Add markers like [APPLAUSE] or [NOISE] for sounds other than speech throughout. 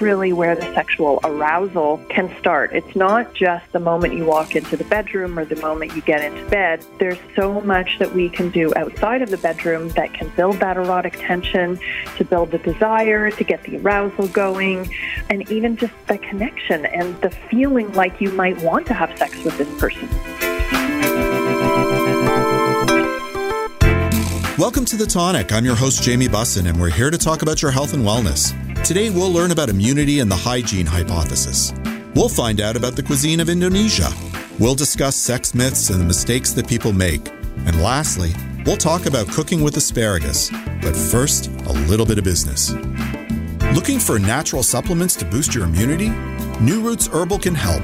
Really where the sexual arousal can start. It's not just the moment you walk into the bedroom or the moment you get into bed. There's so much that we can do outside of the bedroom that can build that erotic tension, to build the desire, to get the arousal going, and even just the connection and the feeling like you might want to have sex with this person. Welcome to The Tonic. I'm your host, Jamie Bussin, and we're here to talk about your health and wellness. Today, we'll learn about immunity and the hygiene hypothesis. We'll find out about the cuisine of Indonesia. We'll discuss sex myths and the mistakes that people make. And lastly, we'll talk about cooking with asparagus. But first, a little bit of business. Looking for natural supplements to boost your immunity? New Roots Herbal can help.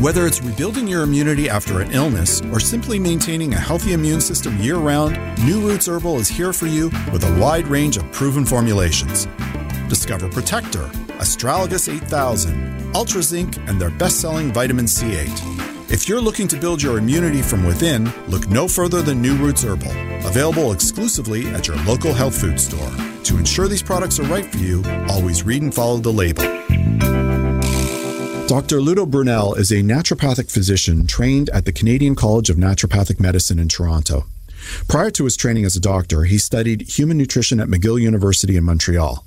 Whether it's rebuilding your immunity after an illness or simply maintaining a healthy immune system year round, New Roots Herbal is here for you with a wide range of proven formulations. Discover Protector, Astragalus 8000, Ultra Zinc, and their best selling vitamin C8. If you're looking to build your immunity from within, look no further than New Roots Herbal, available exclusively at your local health food store. To ensure these products are right for you, always read and follow the label. Dr. Ludo Brunel is a naturopathic physician trained at the Canadian College of Naturopathic Medicine in Toronto. Prior to his training as a doctor, he studied human nutrition at McGill University in Montreal.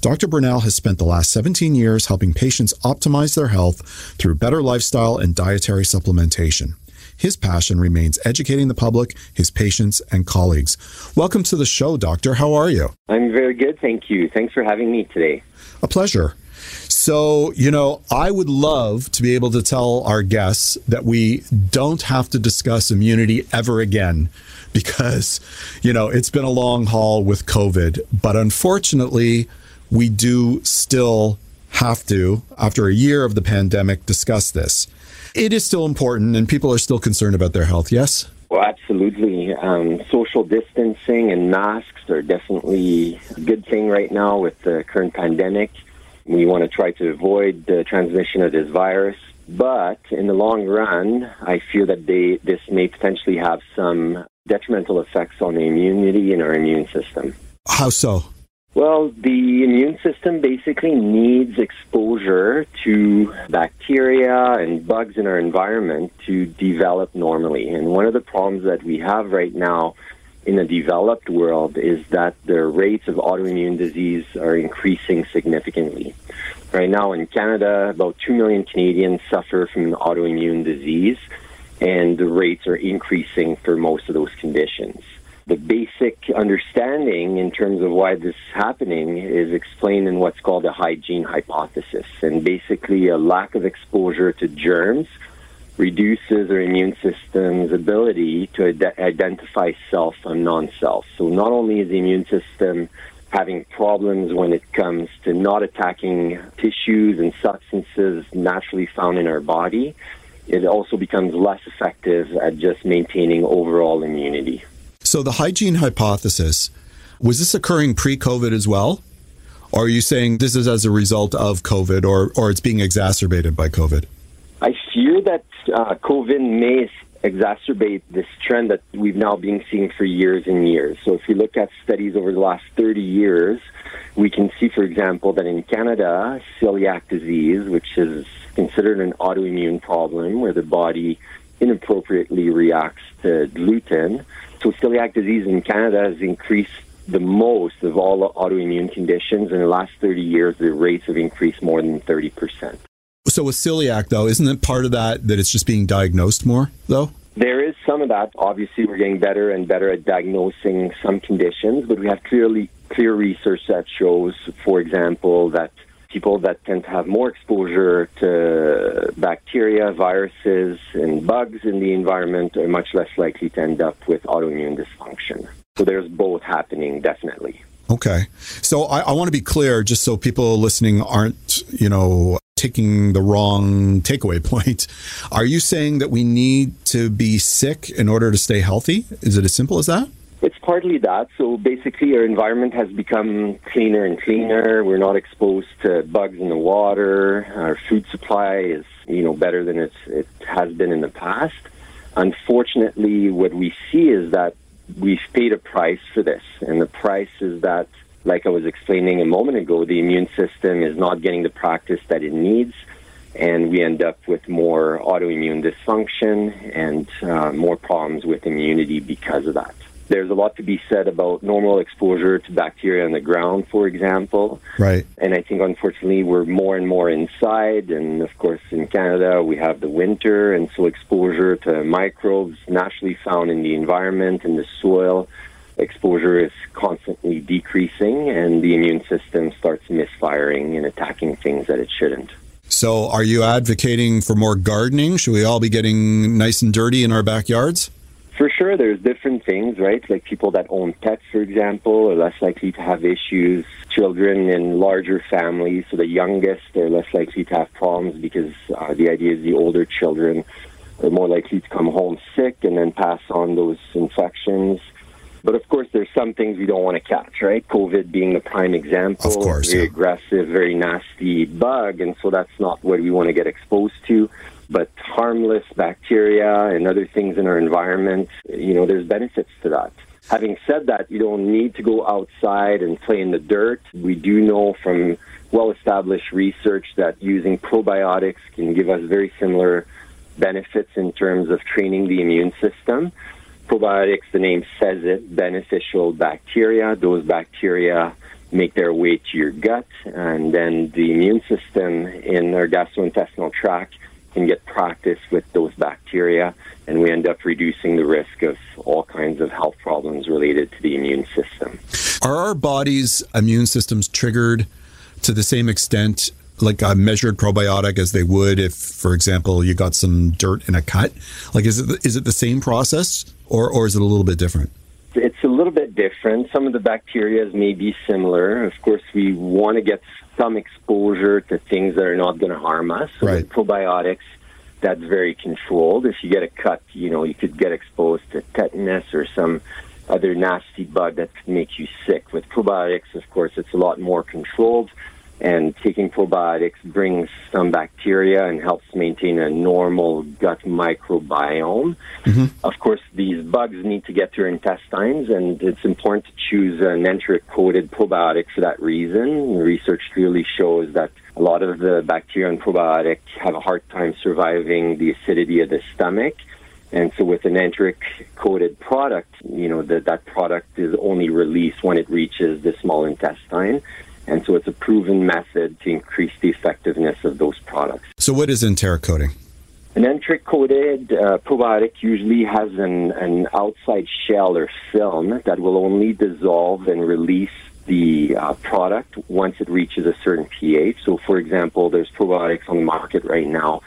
Dr. Brunel has spent the last 17 years helping patients optimize their health through better lifestyle and dietary supplementation. His passion remains educating the public, his patients, and colleagues. Welcome to the show, Doctor. How are you? I'm very good, thank you. Thanks for having me today. A pleasure. So, you know, I would love to be able to tell our guests that we don't have to discuss immunity ever again because, you know, it's been a long haul with COVID. But unfortunately, we do still have to, after a year of the pandemic, discuss this. It is still important and people are still concerned about their health, yes? Well, absolutely. Um, social distancing and masks are definitely a good thing right now with the current pandemic. We want to try to avoid the transmission of this virus. But in the long run, I feel that they, this may potentially have some detrimental effects on the immunity in our immune system. How so? Well, the immune system basically needs exposure to bacteria and bugs in our environment to develop normally. And one of the problems that we have right now in the developed world is that the rates of autoimmune disease are increasing significantly. Right now in Canada, about 2 million Canadians suffer from autoimmune disease, and the rates are increasing for most of those conditions. The basic understanding in terms of why this is happening is explained in what's called a hygiene hypothesis, and basically a lack of exposure to germs reduces our immune system's ability to ad- identify self and non-self. So not only is the immune system having problems when it comes to not attacking tissues and substances naturally found in our body, it also becomes less effective at just maintaining overall immunity. So the hygiene hypothesis, was this occurring pre-COVID as well? Or are you saying this is as a result of COVID or, or it's being exacerbated by COVID? I fear that uh, COVID may exacerbate this trend that we've now been seeing for years and years. So if you look at studies over the last 30 years, we can see, for example, that in Canada, celiac disease, which is considered an autoimmune problem where the body inappropriately reacts to gluten. So celiac disease in Canada has increased the most of all autoimmune conditions. In the last 30 years, the rates have increased more than 30%. So with celiac, though, isn't it part of that that it's just being diagnosed more, though? There is some of that. Obviously, we're getting better and better at diagnosing some conditions, but we have clearly clear research that shows, for example, that people that tend to have more exposure to bacteria, viruses, and bugs in the environment are much less likely to end up with autoimmune dysfunction. So there's both happening, definitely. Okay. So I, I want to be clear, just so people listening aren't, you know, taking the wrong takeaway [LAUGHS] point. Are you saying that we need to be sick in order to stay healthy? Is it as simple as that? It's partly that. So basically, our environment has become cleaner and cleaner. We're not exposed to bugs in the water. Our food supply is, you know, better than it's, it has been in the past. Unfortunately, what we see is that we've paid a price for this, and the price is that, like I was explaining a moment ago, the immune system is not getting the practice that it needs and we end up with more autoimmune dysfunction and uh, more problems with immunity because of that. There's a lot to be said about normal exposure to bacteria on the ground, for example. Right. And I think, unfortunately, we're more and more inside. And of course, in Canada, we have the winter, and so exposure to microbes naturally found in the environment, in the soil, exposure is constantly decreasing, and the immune system starts misfiring and attacking things that it shouldn't. So, are you advocating for more gardening? Should we all be getting nice and dirty in our backyards? For sure, there's different things, right? Like people that own pets, for example, are less likely to have issues. Children in larger families, so the youngest, they're less likely to have problems because uh, the idea is the older children are more likely to come home sick and then pass on those infections. But of course, there's some things we don't want to catch, right? COVID being the prime example. Of course, very yeah. aggressive, very nasty bug, and so that's not what we want to get exposed to but harmless bacteria and other things in our environment, you know, there's benefits to that. Having said that, you don't need to go outside and play in the dirt. We do know from well established research that using probiotics can give us very similar benefits in terms of training the immune system. Probiotics, the name says it, beneficial bacteria. Those bacteria make their way to your gut, and then the immune system in our gastrointestinal tract can get practice with those bacteria, and we end up reducing the risk of all kinds of health problems related to the immune system. Are our body's immune systems triggered to the same extent, like a measured probiotic, as they would if, for example, you got some dirt in a cut? Like, is it is it the same process, or or is it a little bit different? It's a little bit different. Some of the bacteria may be similar. Of course, we want to get some exposure to things that are not going to harm us. So Right. probiotics, that's very controlled. If you get a cut, you know, you could get exposed to tetanus or some other nasty bug that could make you sick. With probiotics, of course, it's a lot more controlled. And taking probiotics brings some bacteria and helps maintain a normal gut microbiome. Mm-hmm. Of course, these bugs need to get to your intestines, and it's important to choose an enteric coated probiotic for that reason. Research clearly shows that a lot of the bacteria in probiotic have a hard time surviving the acidity of the stomach. And so with an enteric coated product, you know, that that product is only released when it reaches the small intestine. And so it's a proven method to increase the effectiveness of those products. So, what is enteric coating? An enteric coated uh, probiotic usually has an, an outside shell or film that will only dissolve and release the uh, product once it reaches a certain pH. So, for example, there's probiotics on the market right now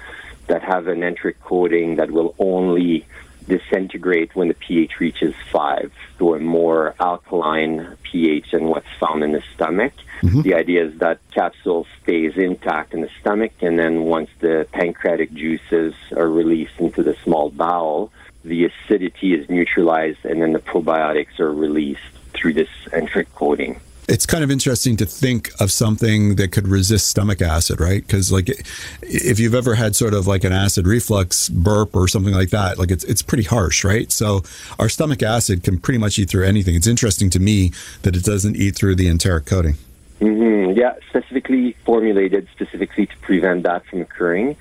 that have an enteric coating that will only disintegrate when the pH reaches 5, so a more alkaline pH than what's found in the stomach. Mm-hmm. The idea is that capsule stays intact in the stomach, and then once the pancreatic juices are released into the small bowel, the acidity is neutralized, and then the probiotics are released through this enteric coating. It's kind of interesting to think of something that could resist stomach acid, right? Because like, if you've ever had sort of like an acid reflux burp or something like that, like it's it's pretty harsh, right? So our stomach acid can pretty much eat through anything. It's interesting to me that it doesn't eat through the enteric coating. hmm Yeah, specifically formulated specifically to prevent that from occurring.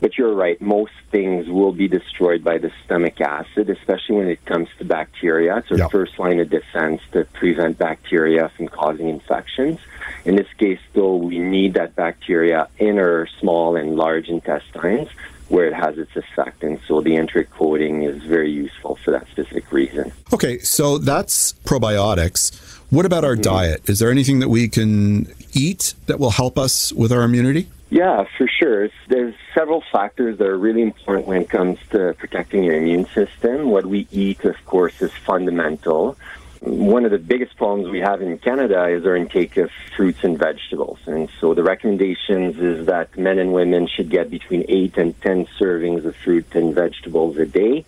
But you're right, most things will be destroyed by the stomach acid, especially when it comes to bacteria. It's our Yeah. first line of defense to prevent bacteria from causing infections. In this case, though, we need that bacteria in our small and large intestines where it has its effect. And so the enteric coating is very useful for that specific reason. Okay, so that's probiotics. What about our mm-hmm. diet? Is there anything that we can eat that will help us with our immunity? Yeah, for sure. There's several factors that are really important when it comes to protecting your immune system. What we eat, of course, is fundamental. One of the biggest problems we have in Canada is our intake of fruits and vegetables. And so the recommendations is that men and women should get between 8 and 10 servings of fruit and vegetables a day.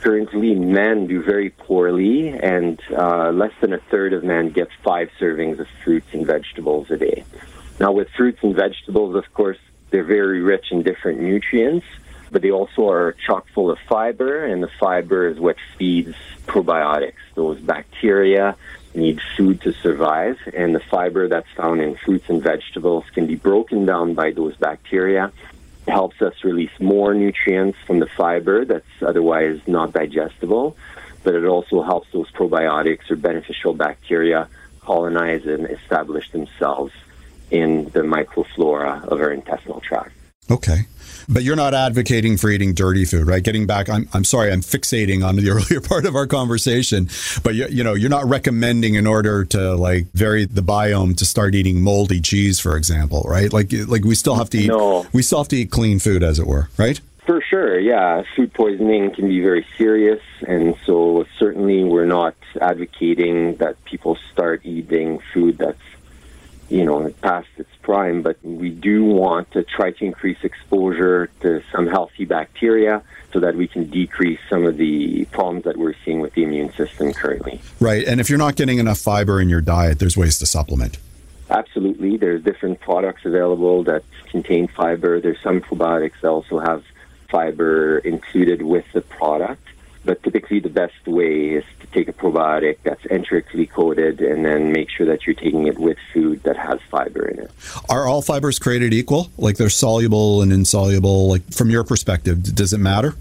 currently men do very poorly, and uh, less than a third of men get five servings of fruits and vegetables a day. Now, with fruits and vegetables, of course, they're very rich in different nutrients, but they also are chock full of fiber, and the fiber is what feeds probiotics. Those bacteria need food to survive, and the fiber that's found in fruits and vegetables can be broken down by those bacteria. It helps us release more nutrients from the fiber that's otherwise not digestible, but it also helps those probiotics or beneficial bacteria colonize and establish themselves in the microflora of our intestinal tract. Okay. But you're not advocating for eating dirty food, right? Getting back, I'm, I'm sorry, I'm fixating on the [LAUGHS] earlier part of our conversation, but you, you know, you're not recommending in order to like vary the biome to start eating moldy cheese, for example, right? Like, like we still have to eat, no. we still have to eat clean food, as it were, right? For sure, yeah. Food poisoning can be very serious, and so certainly we're not advocating that people start eating food that's you know, past its prime, but we do want to try to increase exposure to some healthy bacteria so that we can decrease some of the problems that we're seeing with the immune system currently. Right. And if you're not getting enough fiber in your diet, there's ways to supplement. Absolutely. There's different products available that contain fiber. There's some probiotics that also have fiber included with the product. But typically, the best way is to take a probiotic that's enterically coated and then make sure that you're taking it with food that has fiber in it. Are all fibers created equal? Like they're soluble and insoluble? Like from your perspective, does it matter?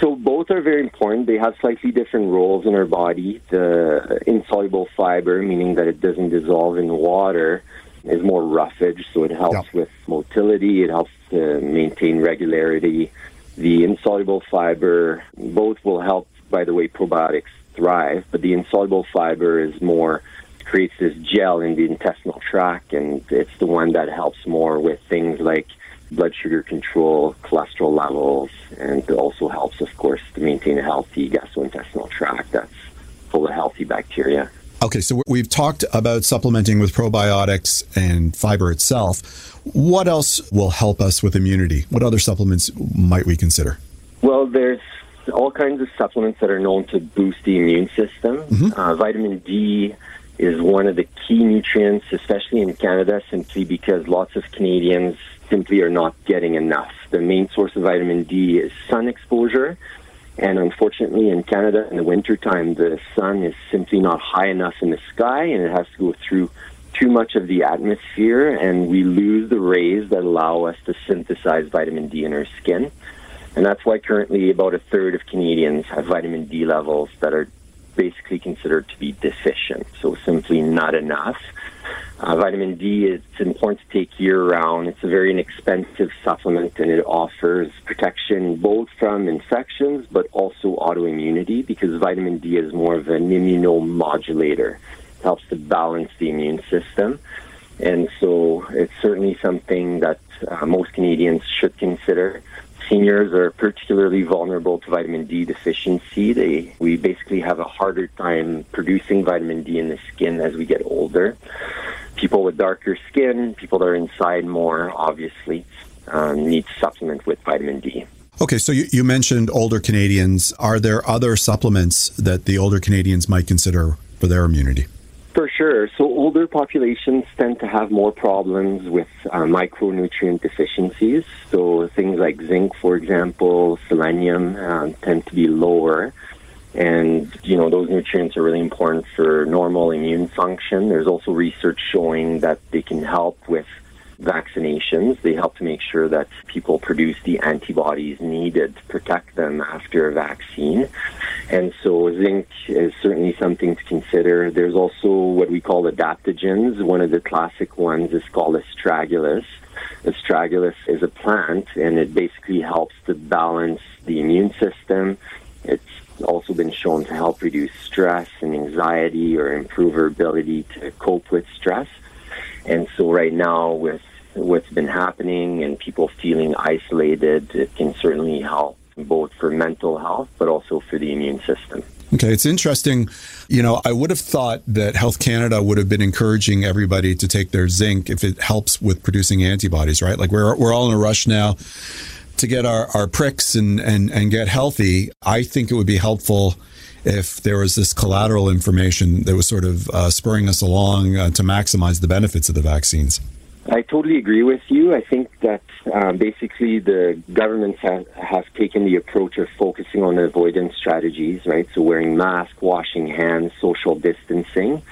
So both are very important. They have slightly different roles in our body. The insoluble fiber, meaning that it doesn't dissolve in water, is more roughage, so it helps yep. with motility. It helps to maintain regularity the insoluble fiber, both will help, by the way, probiotics thrive, but the insoluble fiber is more creates this gel in the intestinal tract, and it's the one that helps more with things like blood sugar control, cholesterol levels, and also helps, of course, to maintain a healthy gastrointestinal tract that's full of healthy bacteria. Okay, so we've talked about supplementing with probiotics and fiber itself. What else will help us with immunity? What other supplements might we consider? Well, there's all kinds of supplements that are known to boost the immune system. Mm-hmm. Uh, vitamin D is one of the key nutrients, especially in Canada, simply because lots of Canadians simply are not getting enough. The main source of vitamin D is sun exposure, and unfortunately, in Canada in the wintertime, the sun is simply not high enough in the sky and it has to go through too much of the atmosphere, and we lose the rays that allow us to synthesize vitamin D in our skin. And that's why currently about a third of Canadians have vitamin D levels that are basically considered to be deficient, so simply not enough. Uh, vitamin D is important to take year round. It's a very inexpensive supplement and it offers protection both from infections but also autoimmunity because vitamin D is more of an immunomodulator. It helps to balance the immune system. And so it's certainly something that uh, most Canadians should consider. Seniors are particularly vulnerable to vitamin D deficiency. They, we basically have a harder time producing vitamin D in the skin as we get older people with darker skin, people that are inside more, obviously, um, need to supplement with vitamin D. Okay, so you, you mentioned older Canadians. Are there other supplements that the older Canadians might consider for their immunity? For sure. So, older populations tend to have more problems with uh, micronutrient deficiencies. So, things like zinc, for example, selenium uh, tend to be lower. And, you know, those nutrients are really important for normal immune function. There's also research showing that they can help with vaccinations. They help to make sure that people produce the antibodies needed to protect them after a vaccine. And so zinc is certainly something to consider. There's also what we call adaptogens. One of the classic ones is called astragalus. Astragalus is a plant and it basically helps to balance the immune system. It's also been shown to help reduce stress and anxiety or improve our ability to cope with stress. And so right now with what's been happening and people feeling isolated, it can certainly help both for mental health but also for the immune system. Okay, it's interesting. You know, I would have thought that Health Canada would have been encouraging everybody to take their zinc if it helps with producing antibodies, right? Like we're we're all in a rush now to get our, our pricks and, and, and get healthy, I think it would be helpful if there was this collateral information that was sort of uh, spurring us along uh, to maximize the benefits of the vaccines. I totally agree with you. I think that um, basically the governments have, have taken the approach of focusing on avoidance strategies, right? So wearing masks, washing hands, social distancing.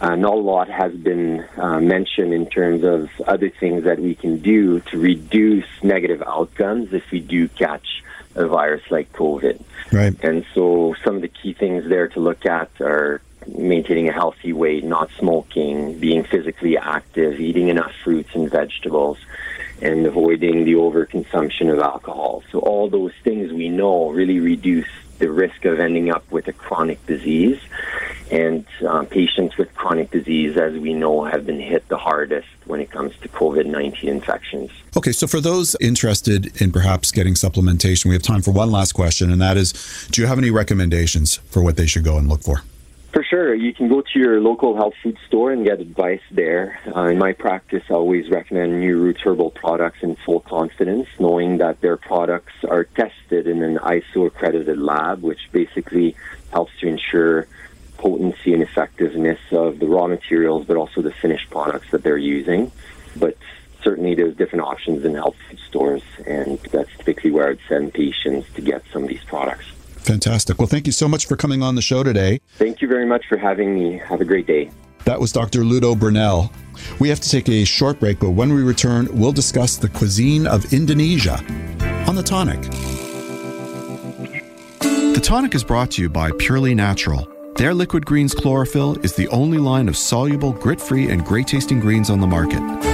Uh, not a lot has been uh, mentioned in terms of other things that we can do to reduce negative outcomes if we do catch a virus like COVID. Right. And so some of the key things there to look at are maintaining a healthy weight, not smoking, being physically active, eating enough fruits and vegetables, and avoiding the overconsumption of alcohol. So all those things we know really reduce the risk of ending up with a chronic disease. And um, patients with chronic disease, as we know, have been hit the hardest when it comes to COVID 19 infections. Okay, so for those interested in perhaps getting supplementation, we have time for one last question, and that is do you have any recommendations for what they should go and look for? For sure. You can go to your local health food store and get advice there. Uh, in my practice, I always recommend New Roots Herbal products in full confidence, knowing that their products are tested in an ISO accredited lab, which basically helps to ensure potency and effectiveness of the raw materials, but also the finished products that they're using. But certainly there's different options in health food stores, and that's typically where I'd send patients to get some of these products. Fantastic. Well, thank you so much for coming on the show today. Thank you very much for having me. Have a great day. That was Dr. Ludo Brunel. We have to take a short break, but when we return, we'll discuss the cuisine of Indonesia on The Tonic. The Tonic is brought to you by Purely Natural. Their Liquid Greens Chlorophyll is the only line of soluble, grit free, and great tasting greens on the market.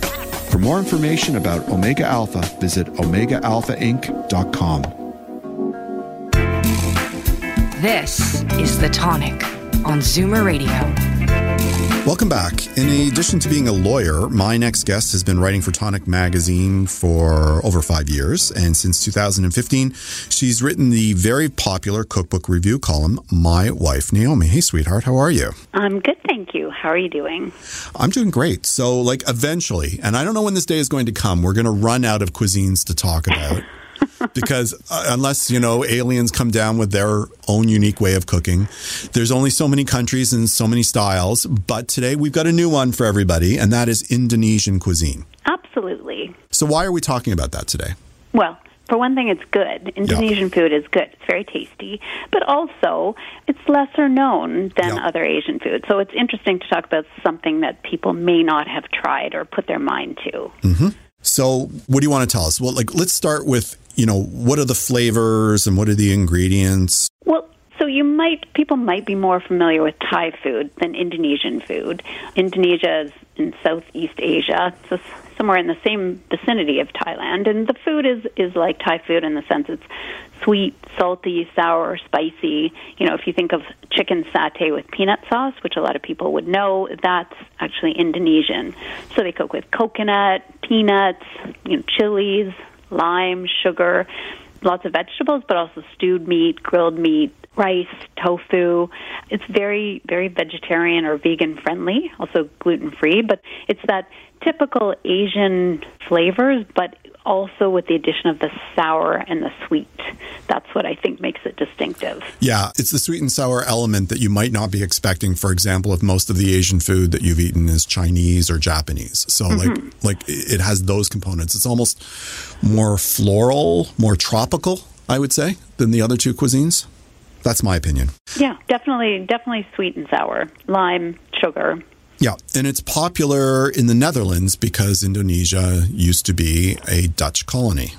For more information about Omega Alpha, visit OmegaAlphaInc.com. This is The Tonic on Zoomer Radio. Welcome back. In addition to being a lawyer, my next guest has been writing for Tonic Magazine for over five years. And since 2015, she's written the very popular cookbook review column, My Wife Naomi. Hey, sweetheart, how are you? I'm good, thank you. How are you doing? I'm doing great. So, like, eventually, and I don't know when this day is going to come, we're going to run out of cuisines to talk about. [LAUGHS] because uh, unless you know aliens come down with their own unique way of cooking there's only so many countries and so many styles but today we've got a new one for everybody and that is indonesian cuisine Absolutely. so why are we talking about that today Well, for one thing, it's good. Indonesian food is good. It's very tasty, but also it's lesser known than Yeah. other Asian food. So it's interesting to talk about something that people may not have tried or put their mind to. so what do you want to tell us well like let's start with you know what are the flavors and what are the ingredients Well, so you might people might be more familiar with Thai food than Indonesian food. Indonesia is in Southeast Asia, so somewhere in the same vicinity of Thailand, and the food is is like Thai food in the sense it's sweet, salty, sour, spicy. You know, if you think of chicken satay with peanut sauce, which a lot of people would know, that's actually Indonesian. So they cook with coconut, peanuts, you know, chilies, lime, sugar, lots of vegetables, but also stewed meat, grilled meat, rice, tofu. It's very, very vegetarian or vegan friendly, also gluten free, but it's that typical Asian flavors, but also with the addition of the sour and the sweet. That's what I think makes it distinctive. Yeah, it's the sweet and sour element that you might not be expecting. For example, if most of the Asian food that you've eaten is Chinese or Japanese, so like mm-hmm. like it has those components. It's almost more floral, more tropical. I would say, than the other two cuisines. That's my opinion. Yeah, definitely, definitely sweet and sour, lime, sugar. Yeah, and it's popular in the Netherlands because Indonesia used to be a Dutch colony.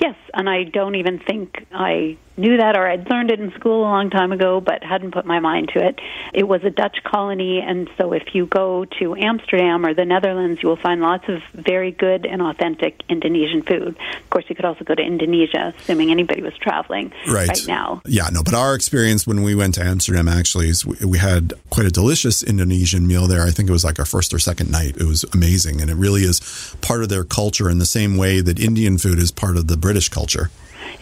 Yes, and I don't even think I knew that or I'd learned it in school a long time ago but hadn't put my mind to it. It was a Dutch colony and so if you go to Amsterdam or the Netherlands you will find lots of very good and authentic Indonesian food. Of course you could also go to Indonesia assuming anybody was traveling right, right now. Yeah, no, but our experience when we went to Amsterdam actually is we had quite a delicious Indonesian meal there. I think it was like our first or second night. It was amazing and it really is part of their culture in the same way that Indian food is part of the British culture.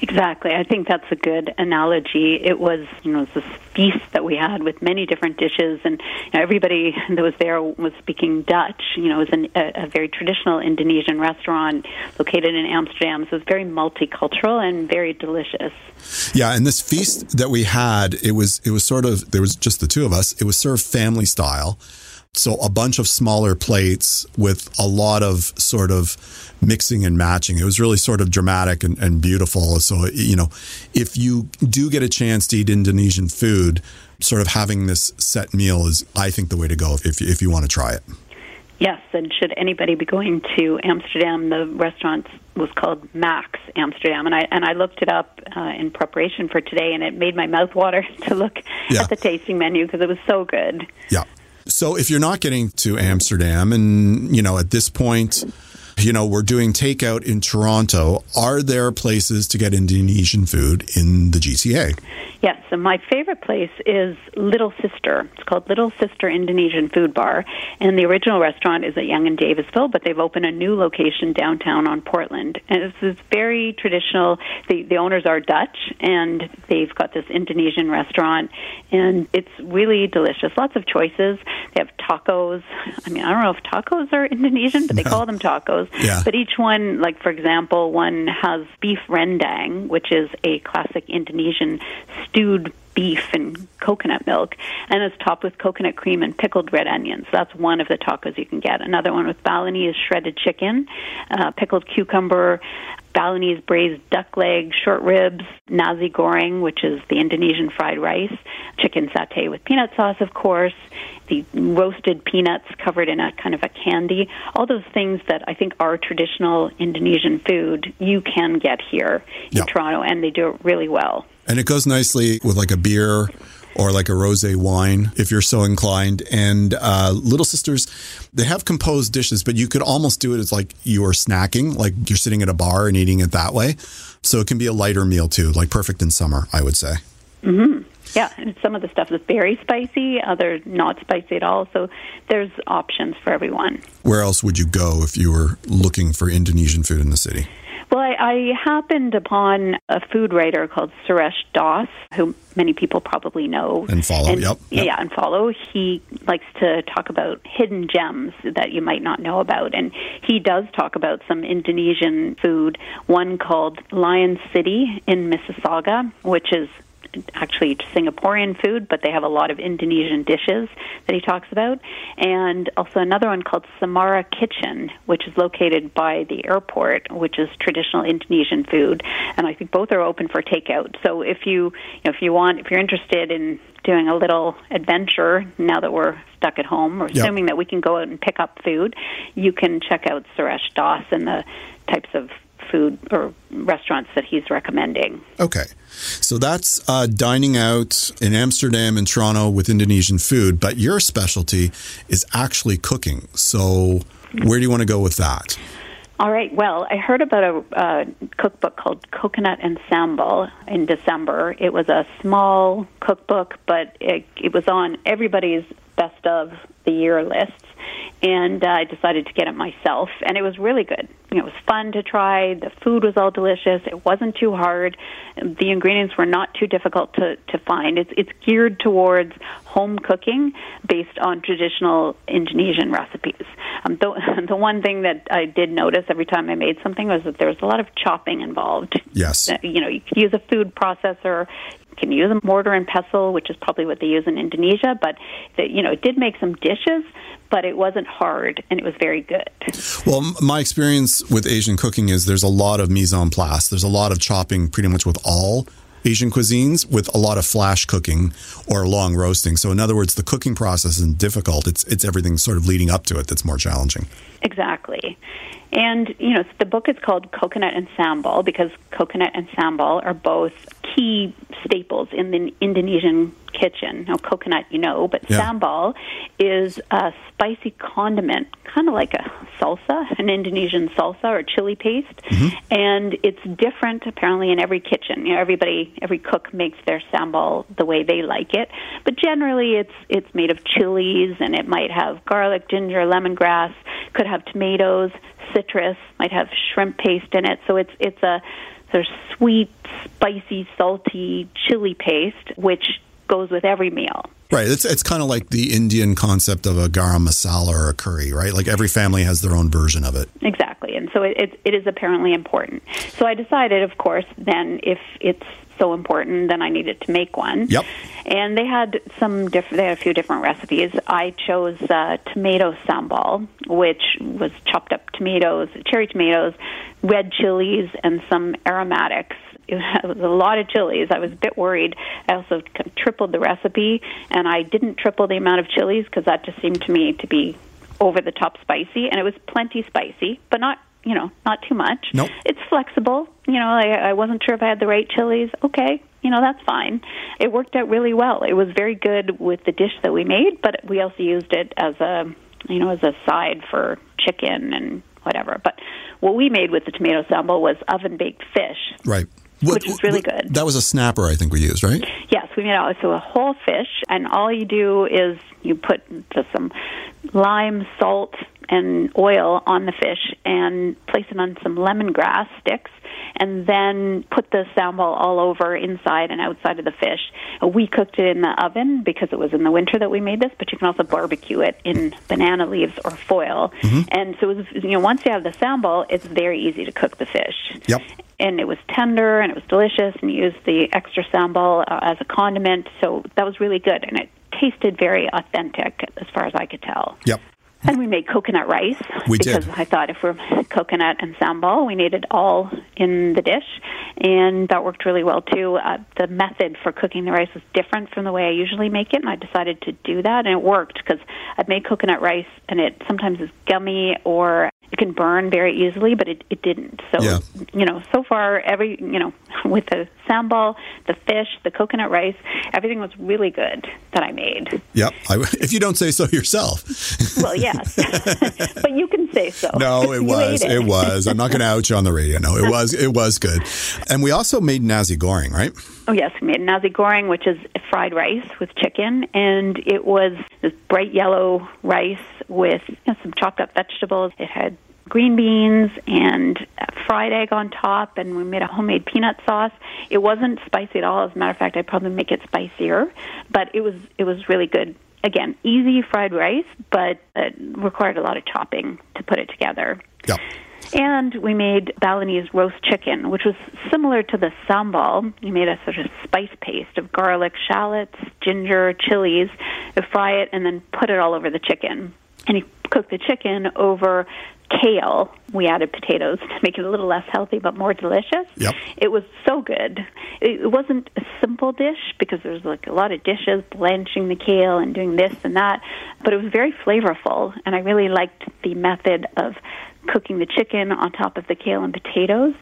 Exactly. I think that's a good analogy. It was, you know, it was this feast that we had with many different dishes, and you know, everybody that was there was speaking Dutch. You know, it was an, a, a very traditional Indonesian restaurant located in Amsterdam, so it was very multicultural and very delicious. Yeah, and this feast that we had, it was it was sort of there was just the two of us. It was served family style. So a bunch of smaller plates with a lot of sort of mixing and matching. It was really sort of dramatic and, and beautiful. So, you know, if you do get a chance to eat Indonesian food, sort of having this set meal is, I think, the way to go if, if you want to try it. Yes, and should anybody be going to Amsterdam, the restaurant was called Max Amsterdam, and I and I looked it up uh, in preparation for today, and it made my mouth water [LAUGHS] to look Yeah. at the tasting menu because it was so good. Yeah. So if you're not getting to Amsterdam and, you know, at this point, you know, we're doing takeout in Toronto, are there places to get Indonesian food in the GTA? Yes, and my favorite place is Little Sister. It's called Little Sister Indonesian Food Bar, and the original restaurant is at Yonge and Davisville, but they've opened a new location downtown on Portland. And it's this very traditional. The the owners are Dutch, and they've got this Indonesian restaurant, and it's really delicious. Lots of choices. They have tacos. I mean, I don't know if tacos are Indonesian, but they call them tacos. Yeah. But each one, like for example, one has beef rendang, which is a classic Indonesian stewed beef and coconut milk, and it's topped with coconut cream and pickled red onions. That's one of the tacos you can get. Another one with Balinese shredded chicken, uh, pickled cucumber, Balinese braised duck leg, short ribs, nasi goreng, which is the Indonesian fried rice, chicken satay with peanut sauce, of course, the roasted peanuts covered in a kind of a candy. All those things that I think are traditional Indonesian food, you can get here in Yeah. Toronto, and they do it really well. And it goes nicely with like a beer or like a rosé wine if you're so inclined. And uh, Little Sisters, they have composed dishes, but you could almost do it as like you are snacking, like you're sitting at a bar and eating it that way. So it can be a lighter meal too, like perfect in summer, I would say. Mm-hmm. Yeah, and some of the stuff is very spicy, other not spicy at all. So there's options for everyone. Where else would you go if you were looking for Indonesian food in the city? Well, I, I happened upon a food writer called Suresh Doss, who many people probably know And follow, yep, yep. Yeah, and follow. He likes to talk about hidden gems that you might not know about, and he does talk about some Indonesian food. One called Lion City in Mississauga, which is actually Singaporean food, but they have a lot of Indonesian dishes that he talks about. And also another one called Samara Kitchen, which is located by the airport, which is traditional Indonesian food. And I think both are open for takeout. So if you, you know, if you want, if you're interested in doing a little adventure now that we're stuck at home, or Yep. assuming that we can go out and pick up food, you can check out Suresh Doss and the types of food or restaurants that he's recommending. Okay. So that's uh, dining out in Amsterdam and Toronto with Indonesian food, but your specialty is actually cooking. So where do you want to go with that? All right. Well, I heard about a uh, cookbook called Coconut and Sambal in December. It was a small cookbook, but it, it was on everybody's best of the year lists. And uh, I decided to get it myself, and it was really good. It was fun to try. The food was all delicious. It wasn't too hard. The ingredients were not too difficult to, to find. It's it's geared towards home cooking based on traditional Indonesian recipes. Um, the, [LAUGHS] the one thing that I did notice every time I made something was that there was a lot of chopping involved. Yes. Uh, You know, you could use a food processor, can use a mortar and pestle, which is probably what they use in Indonesia. But the, you know, it did make some dishes, but it wasn't hard and it was very good. Well, my experience with Asian cooking is there's a lot of mise en place. There's a lot of chopping, pretty much with all Asian cuisines with a lot of flash cooking or long roasting. So in other words, the cooking process isn't difficult. It's it's everything sort of leading up to it that's more challenging. Exactly. And, you know, the book is called Coconut and Sambal because coconut and sambal are both key staples in the Indonesian kitchen. Now, coconut, you know, but Yeah. sambal is a spicy condiment, kind of like a salsa, an Indonesian salsa or chili paste. Mm-hmm. And it's different apparently in every kitchen. You know, everybody, every cook makes their sambal the way they like it. But generally, it's it's made of chilies, and it might have garlic, ginger, lemongrass. Could have tomatoes, citrus. Might have shrimp paste in it. So it's it's a sort of sweet, spicy, salty chili paste, which goes with every meal. Right. It's it's kind of like the Indian concept of a garam masala or a curry, right? Like every family has their own version of it. Exactly, and so it, it, it is apparently important. So I decided, of course, then if it's so important, then I needed to make one. Yep. And they had some different. They had a few different recipes. I chose uh, tomato sambal, which was chopped up tomatoes, cherry tomatoes, red chilies, and some aromatics. [LAUGHS] It was a lot of chilies. I was a bit worried. I also tripled the recipe, and I didn't triple the amount of chilies because that just seemed to me to be over the top spicy, and it was plenty spicy, but not you know not too much. Nope. It's flexible. You know, I, I wasn't sure if I had the right chilies. Okay, you know that's fine. It worked out really well. It was very good with the dish that we made, but we also used it as a you know as a side for chicken and whatever. But what we made with the tomato sambal was oven baked fish. Right. Which was really good. That was a snapper, I think we used, right? Yes, we made also a whole fish, and all you do is you put just some lime, salt, and oil on the fish, and place it on some lemongrass sticks, and then put the sambal all over inside and outside of the fish. We cooked it in the oven because it was in the winter that we made this, but you can also barbecue it in banana leaves or foil. And so, it was, you know, once you have the sambal, it's very easy to cook the fish Yep. and it was tender and it was delicious and you used the extra sambal uh, as a condiment so that was really good and it tasted very authentic as far as i could tell Yep. And we made coconut rice We did. because i thought if we're coconut and sambal we need it all in the dish and that worked really well too uh, the method for cooking the rice was different from the way i usually make it and i decided to do that and it worked because i've made coconut rice and it sometimes is gummy or it can burn very easily but it, it didn't so Yeah. you know, so far every you know, [LAUGHS] with the sambal, the fish, the coconut rice, everything was really good that I made. Yep. I, [LAUGHS] if you don't say so yourself. [LAUGHS] Well, yes, but you can say so. No, it was. ate It. was. I'm not going to out you on the radio. No, it was. It was good. And we also made nasi goreng, right? Oh yes, we made nasi goreng, which is fried rice with chicken, and it was this bright yellow rice with some chopped up vegetables. It had green beans and a fried egg on top, and we made a homemade peanut sauce. It wasn't spicy at all. As a matter of fact, I'd probably make it spicier, but it was it was really good. Again, easy fried rice, but it required a lot of chopping to put it together. Yep. And we made Balinese roast chicken, which was similar to the sambal. You made a sort of spice paste of garlic, shallots, ginger, chilies. You fry it and then put it all over the chicken. And he cooked the chicken over kale. We added potatoes to make it a little less healthy but more delicious. Yep. It was so good. It it wasn't a simple dish because there's like a lot of dishes, blanching the kale and doing this and that, but it was very flavorful, and I really liked the method of cooking the chicken on top of the kale and potatoes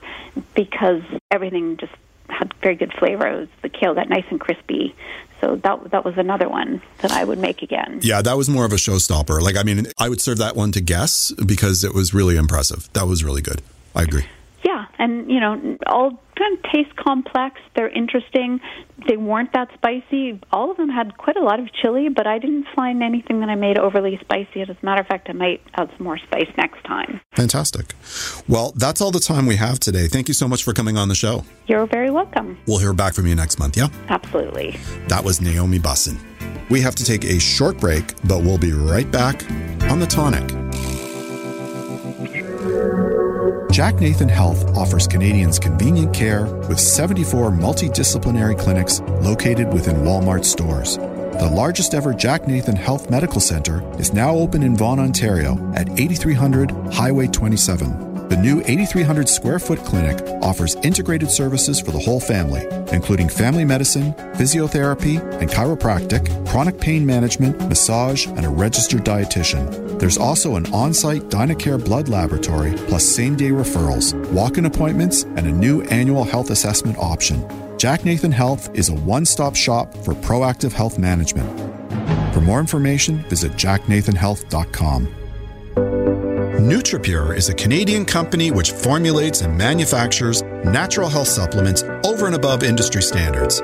because everything just had very good flavor. Was, the kale got nice and crispy. So that that was another one that I would make again. Yeah, that was more of a showstopper. Like, I mean, I would serve that one to guests because it was really impressive. That was really good. I agree. Yeah, and you know, all kind of taste complex. They're interesting. They weren't that spicy. All of them had quite a lot of chili, but I didn't find anything that I made overly spicy. As a matter of fact, I might add some more spice next time. Fantastic. Well, that's all the time we have today. Thank you so much for coming on the show. You're very welcome. We'll hear back from you next month, yeah? Absolutely. That was Naomi Bussin. We have to take a short break, but we'll be right back on the tonic. Jack Nathan Health offers Canadians convenient care with 74 multidisciplinary clinics located within Walmart stores. The largest ever Jack Nathan Health Medical Center is now open in Vaughan, Ontario at 8300 Highway 27. The new 8,300 square foot clinic offers integrated services for the whole family, including family medicine, physiotherapy, and chiropractic, chronic pain management, massage, and a registered dietitian. There's also an on site Dynacare blood laboratory, plus same day referrals, walk in appointments, and a new annual health assessment option. Jack Nathan Health is a one stop shop for proactive health management. For more information, visit jacknathanhealth.com. NutriPure is a Canadian company which formulates and manufactures natural health supplements over and above industry standards.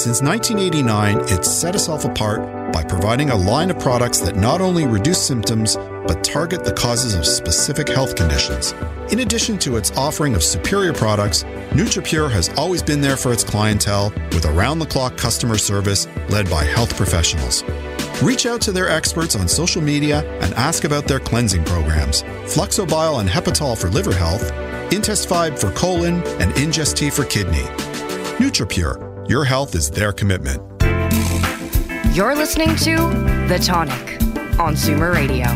Since 1989, it's set itself apart by providing a line of products that not only reduce symptoms, but target the causes of specific health conditions. In addition to its offering of superior products, NutriPure has always been there for its clientele with around the clock customer service led by health professionals. Reach out to their experts on social media and ask about their cleansing programs Fluxobile and Hepatol for liver health, Intest 5 for colon, and Ingest T for kidney. NutriPure, your health is their commitment. You're listening to The Tonic on Zoomer Radio.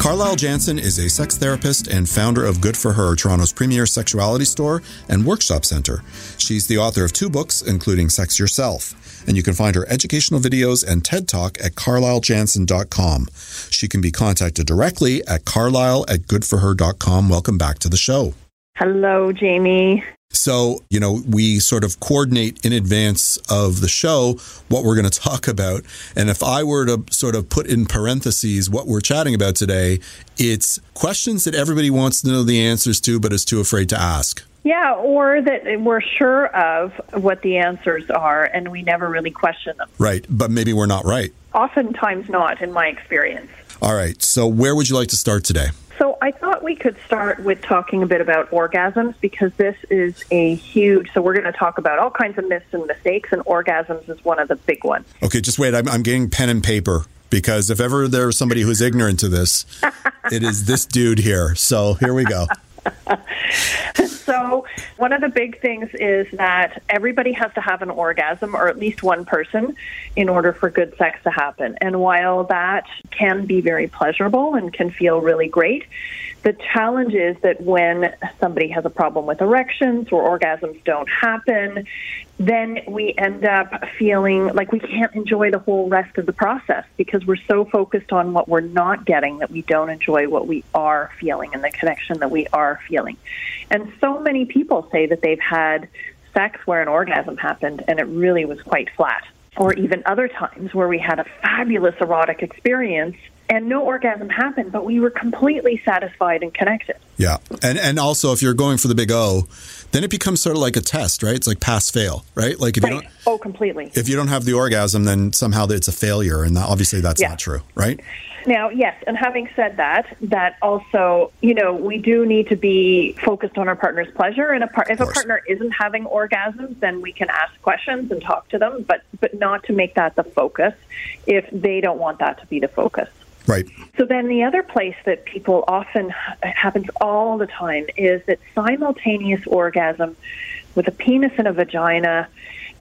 Carlyle Jansen is a sex therapist and founder of Good for Her, Toronto's premier sexuality store and workshop center. She's the author of two books, including Sex Yourself and you can find her educational videos and TED Talk at carlylejansen.com. She can be contacted directly at carlyle at goodforher.com. Welcome back to the show. Hello, Jamie. So, you know, we sort of coordinate in advance of the show what we're going to talk about. And if I were to sort of put in parentheses what we're chatting about today, it's questions that everybody wants to know the answers to, but is too afraid to ask. Yeah, or that we're sure of what the answers are and we never really question them. Right, but maybe we're not right. Oftentimes not, in my experience. All right, so where would you like to start today? So I thought we could start with talking a bit about orgasms because this is a huge. So we're going to talk about all kinds of myths and mistakes, and orgasms is one of the big ones. Okay, just wait. I'm, I'm getting pen and paper because if ever there's somebody who's ignorant to this, it is this dude here. So here we go. [LAUGHS] [LAUGHS] so, one of the big things is that everybody has to have an orgasm, or at least one person, in order for good sex to happen. And while that can be very pleasurable and can feel really great, the challenge is that when somebody has a problem with erections or orgasms don't happen, then we end up feeling like we can't enjoy the whole rest of the process because we're so focused on what we're not getting that we don't enjoy what we are feeling and the connection that we are feeling. And so many people say that they've had sex where an orgasm happened and it really was quite flat. Or even other times where we had a fabulous erotic experience and no orgasm happened, but we were completely satisfied and connected. Yeah. And and also if you're going for the big O, then it becomes sort of like a test, right? It's like pass fail, right? Like if right. you don't Oh, completely. If you don't have the orgasm, then somehow it's a failure and that, obviously that's yeah. not true, right? Now, yes, and having said that, that also, you know, we do need to be focused on our partner's pleasure. And a par- if a partner isn't having orgasms, then we can ask questions and talk to them, but but not to make that the focus if they don't want that to be the focus. Right. So then the other place that people often happens all the time is that simultaneous orgasm with a penis and a vagina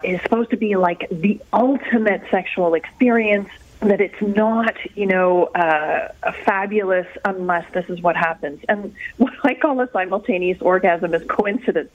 is supposed to be like the ultimate sexual experience that it's not, you know, uh, fabulous unless this is what happens. And what I call a simultaneous orgasm is coincidence.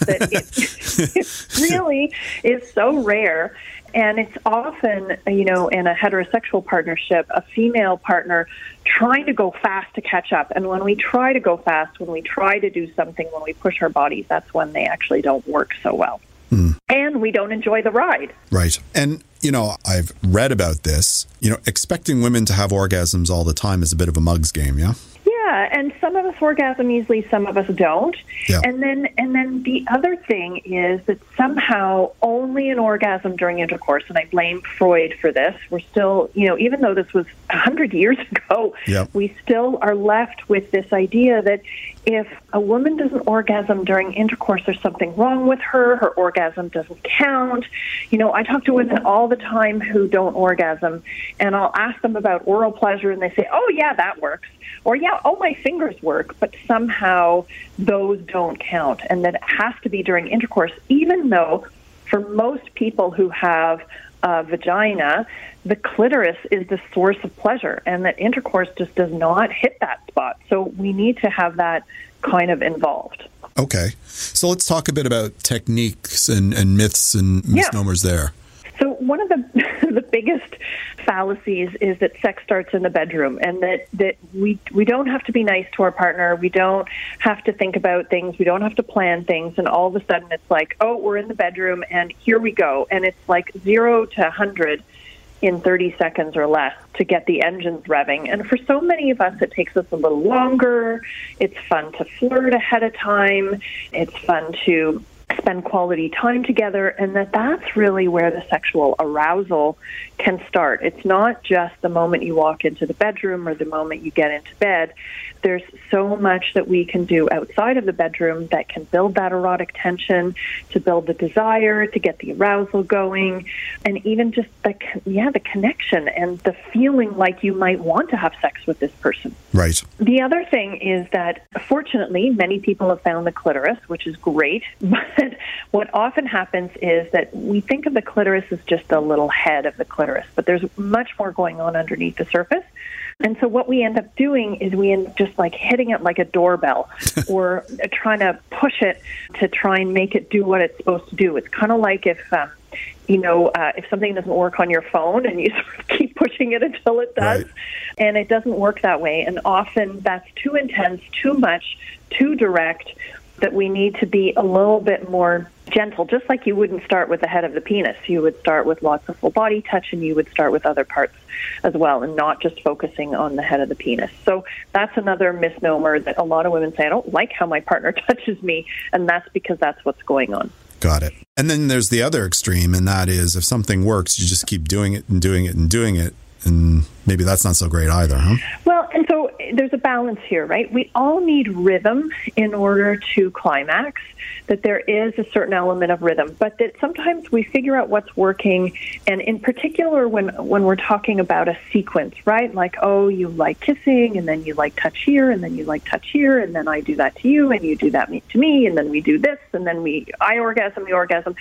That it, [LAUGHS] [LAUGHS] it really is so rare. And it's often, you know, in a heterosexual partnership, a female partner trying to go fast to catch up. And when we try to go fast, when we try to do something, when we push our bodies, that's when they actually don't work so well. Mm. And we don't enjoy the ride. Right. And, you know, I've read about this. You know, expecting women to have orgasms all the time is a bit of a mug's game, yeah? Yeah, and some of us orgasm easily, some of us don't. Yeah. And then and then the other thing is that somehow only an orgasm during intercourse, and I blame Freud for this. We're still, you know, even though this was a hundred years [LAUGHS] ago, Yeah. we still are left with this idea that if a woman doesn't orgasm during intercourse, there's something wrong with her. Her orgasm doesn't count. You know, I talk to women all the time who don't orgasm, and I'll ask them about oral pleasure, and they say, "Oh yeah, that works," or "Yeah, oh my fingers work," but somehow those don't count, and that it has to be during intercourse, even though for most people who have a vagina, the clitoris is the source of pleasure, and that intercourse just does not hit that spot. So we need to have that kind of involved. Okay. So let's talk a bit about techniques and, and myths and Yeah. misnomers there. So one of the the biggest fallacies is that sex starts in the bedroom, and that that we we don't have to be nice to our partner. We don't have to think about things. We don't have to plan things. And all of a sudden, it's like, oh, we're in the bedroom, and here we go. And it's like zero to hundred in 30 seconds or less to get the engines revving. And for so many of us, it takes us a little longer. It's fun to flirt ahead of time. It's fun to spend quality time together and that that's really where the sexual arousal can start. It's not just the moment you walk into the bedroom or the moment you get into bed. There's so much that we can do outside of the bedroom that can build that erotic tension, to build the desire, to get the arousal going, and even just the yeah, the connection and the feeling like you might want to have sex with this person. Right. The other thing is that fortunately, many people have found the clitoris, which is great. [LAUGHS] But what often happens is that we think of the clitoris as just a little head of the clitoris, but there's much more going on underneath the surface. And so what we end up doing is we end just like hitting it like a doorbell [LAUGHS] or trying to push it to try and make it do what it's supposed to do. It's kind of like if, um, you know, uh, if something doesn't work on your phone and you [LAUGHS] sort of keep pushing it until it does. Right. And it doesn't work that way. And often that's too intense, too much, too direct, that we need to be a little bit more gentle, just like you wouldn't start with the head of the penis. You would start with lots of full body touch and you would start with other parts as well and not just focusing on the head of the penis. So that's another misnomer that a lot of women say, I don't like how my partner [LAUGHS] touches me. And that's because that's what's going on. Got it. And then there's the other extreme, and that is if something works, you just keep doing it and doing it and doing it. And maybe that's not so great either, huh? Well, and so there's a balance here, right? We all need rhythm in order to climax, that there is a certain element of rhythm, but that sometimes we figure out what's working. And in particular, when, when we're talking about a sequence, right? Like, oh, you like kissing, and then you like touch here, and then you like touch here, and then I do that to you, and you do that to me, and then we do this, and then we, I orgasm, the orgasm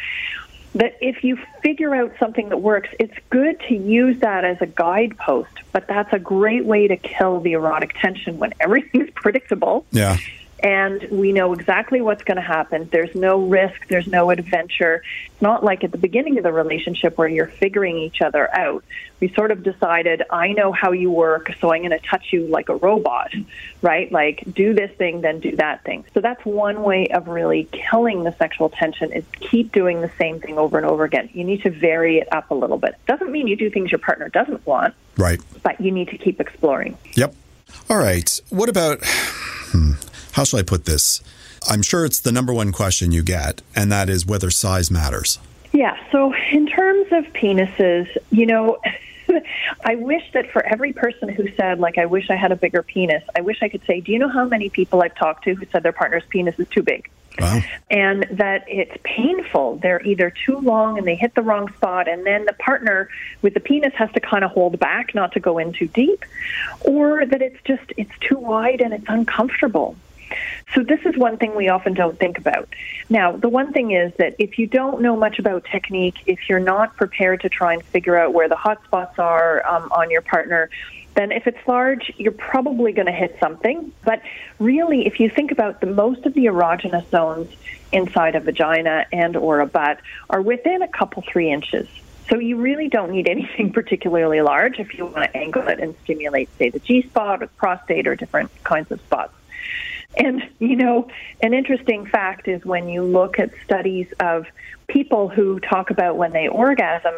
that if you figure out something that works, it's good to use that as a guidepost, but that's a great way to kill the erotic tension when everything's [LAUGHS] predictable Yeah. And we know exactly what's going to happen. There's no risk, there's no adventure. It's not like at the beginning of the relationship where you're figuring each other out. We sort of decided, I know how you work, so I'm going to touch you like a robot, right? Like do this thing, then do that thing. So that's one way of really killing the sexual tension is keep doing the same thing over and over again. You need to vary it up a little bit. Doesn't mean you do things your partner doesn't want, Right. but you need to keep exploring. Yep. All right. What about, hmm, how shall I put this? I'm sure it's the number one question you get, and that is whether size matters. Yeah, so in terms of penises, you know, [LAUGHS] I wish that for every person who said, like, I wish I had a bigger penis, I wish I could say, do you know how many people I've talked to who said their partner's penis is too big? Wow. and that it's painful. They're either too long and they hit the wrong spot, and then the partner with the penis has to kind of hold back not to go in too deep, or that it's just it's too wide and it's uncomfortable. So this is one thing we often don't think about. Now, the one thing is that if you don't know much about technique, if you're not prepared to try and figure out where the hot spots are um, on your partner, then if it's large, you're probably going to hit something. But really, if you think about the most of the erogenous zones inside a vagina and or a butt are within a couple three inches. So you really don't need anything [LAUGHS] particularly large if you want to angle it and stimulate, say, the G spot or prostate or different kinds of spots. And, you know, an interesting fact is when you look at studies of people who talk about when they orgasm,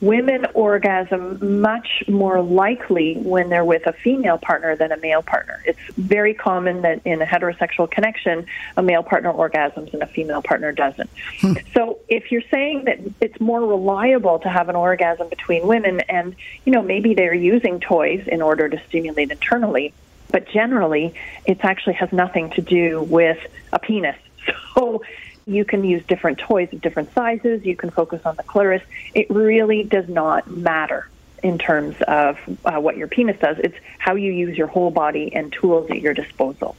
women orgasm much more likely when they're with a female partner than a male partner. It's very common that in a heterosexual connection, a male partner orgasms and a female partner doesn't. Hmm. So if you're saying that it's more reliable to have an orgasm between women and, you know, maybe they're using toys in order to stimulate internally, but generally it actually has nothing to do with a penis. [LAUGHS] So you can use different toys of different sizes. You can focus on the clitoris. It really does not matter in terms of uh, what your penis does. It's how you use your whole body and tools at your disposal.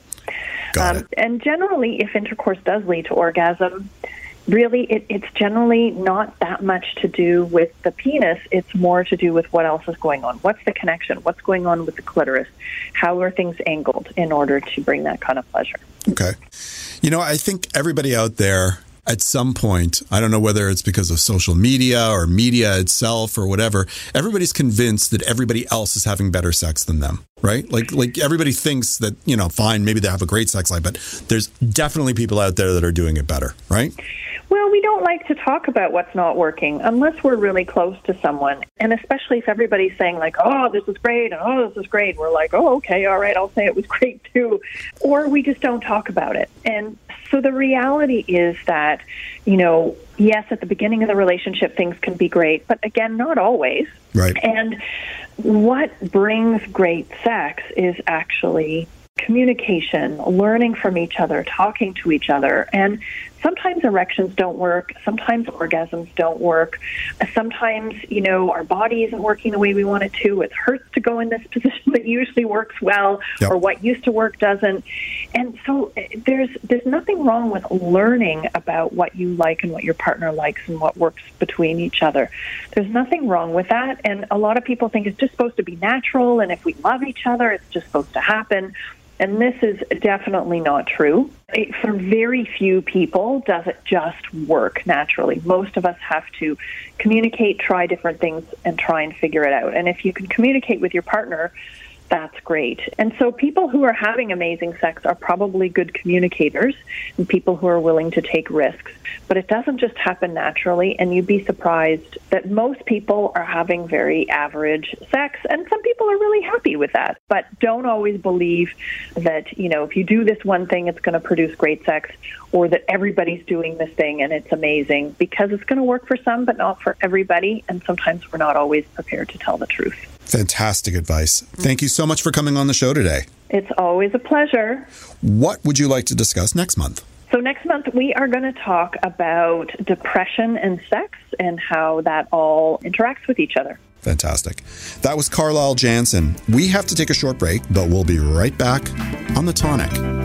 Um, and generally, if intercourse does lead to orgasm, really it, it's generally not that much to do with the penis. It's more to do with what else is going on. What's the connection? What's going on with the clitoris? How are things angled in order to bring that kind of pleasure? Okay. You know, I think everybody out there at some point, I don't know whether it's because of social media or media itself or whatever, everybody's convinced that everybody else is having better sex than them, right? Like like everybody thinks that, you know, fine, maybe they have a great sex life, but there's definitely people out there that are doing it better, right? Well, we don't like to talk about what's not working unless we're really close to someone. And especially if everybody's saying, like, oh, this is great, and oh, this is great. We're like, oh, okay, all right, I'll say it was [LAUGHS] great too. Or we just don't talk about it. And so the reality is that, you know, yes, at the beginning of the relationship, things can be great, but again, not always. Right. And what brings great sex is actually communication, learning from each other, talking to each other. And sometimes erections don't work, sometimes orgasms don't work, sometimes, you know, our body isn't working the way we want it to. It hurts to go in this [LAUGHS] position that usually works well, yep. or what used to work doesn't. And so eh, there's there's nothing wrong with learning about what you like and what your partner likes and what works between each other. There's nothing wrong with that. And a lot of people think it's just supposed to be natural and if we love each other, it's just supposed to happen. And this is definitely not true. For very few people does it just work naturally. Most of us have to communicate, try different things, and try and figure it out. And if you can communicate with your partner, that's great. And so people who are having amazing sex are probably good communicators and people who are willing to take risks. But it doesn't just happen naturally, and you'd be surprised that most people are having very average sex, and some people are really happy with that. But don't always believe that, you know, if you do this one thing, it's going to produce great sex, or that everybody's doing this thing and it's amazing, because it's going to work for some, but not for everybody. And sometimes we're not always prepared to tell the truth. Fantastic advice. Thank you so much for coming on the show today. It's always a pleasure. What would you like to discuss next month? So, next month we are going to talk about depression and sex and how that all interacts with each other. Fantastic. That was Carlyle Jansen. We have to take a short break, but we'll be right back on the tonic.